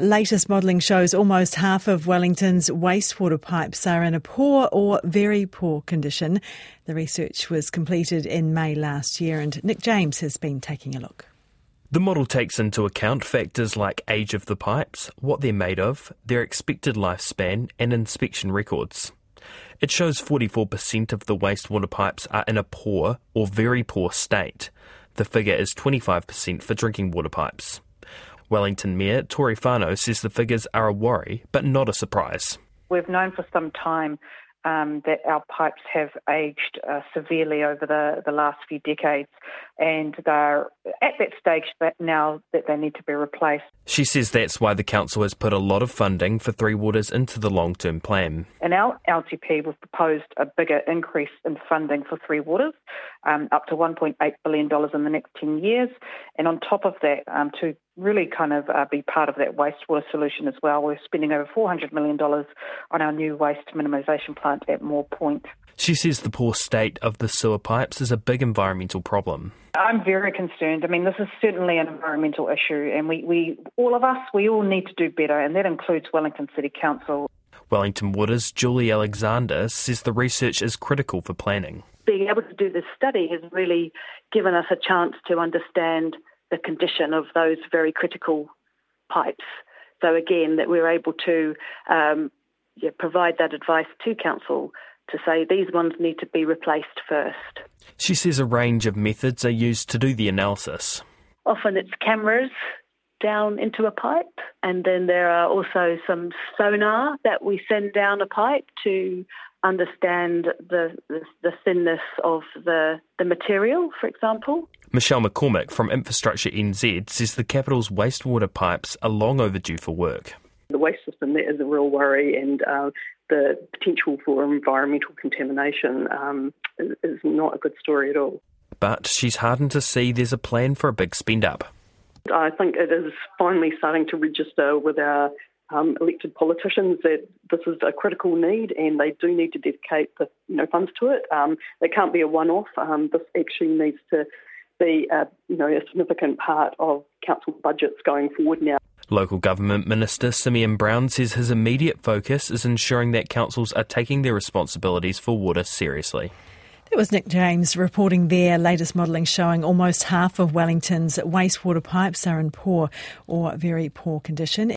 Latest modelling shows almost half of Wellington's wastewater pipes are in a poor or very poor condition. The research was completed in May last year, and Nick James has been taking a look. The model takes into account factors like age of the pipes, what they're made of, their expected lifespan, and inspection records. It shows 44% of the wastewater pipes are in a poor or very poor state. The figure is 25% for drinking water pipes. Wellington Mayor Tory Whanau says the figures are a worry, but not a surprise. We've known for some time um, that our pipes have aged uh, severely over the, the last few decades, and they're at that stage that now that they need to be replaced. She says that's why the council has put a lot of funding for Three Waters into the long term plan. In our LTP, we've proposed a bigger increase in funding for Three Waters, um, up to $1.8 billion in the next 10 years. And on top of that, um, to really kind of uh, be part of that wastewater solution as well. We're spending over $400 million on our new waste minimisation plant at Moa Point. She says the poor state of the sewer pipes is a big environmental problem. I'm very concerned. I mean, this is certainly an environmental issue, and we, we all of us, we all need to do better, and that includes Wellington City Council. Wellington Waters' Julie Alexander says the research is critical for planning. Being able to do this study has really given us a chance to understand the condition of those very critical pipes. So again, that we're able to um, yeah, provide that advice to council to say these ones need to be replaced first. She says a range of methods are used to do the analysis. Often it's cameras down into a pipe, and then there are also some sonar that we send down a pipe to understand the, the, the thinness of the, the material, for example. Michelle McCormick from Infrastructure NZ says the capital's wastewater pipes are long overdue for work. The waste system there is a real worry, and uh, the potential for environmental contamination um, is, is not a good story at all. But she's heartened to see there's a plan for a big spend up. I think it is finally starting to register with our um, elected politicians that this is a critical need and they do need to dedicate the you know funds to it. Um, it can't be a one-off. Um, this actually needs to be a, you know a significant part of council budgets going forward now. Local Government Minister Simeon Brown says his immediate focus is ensuring that councils are taking their responsibilities for water seriously. That was Nick James reporting there Latest modelling showing almost half of Wellington's wastewater pipes are in poor or very poor condition.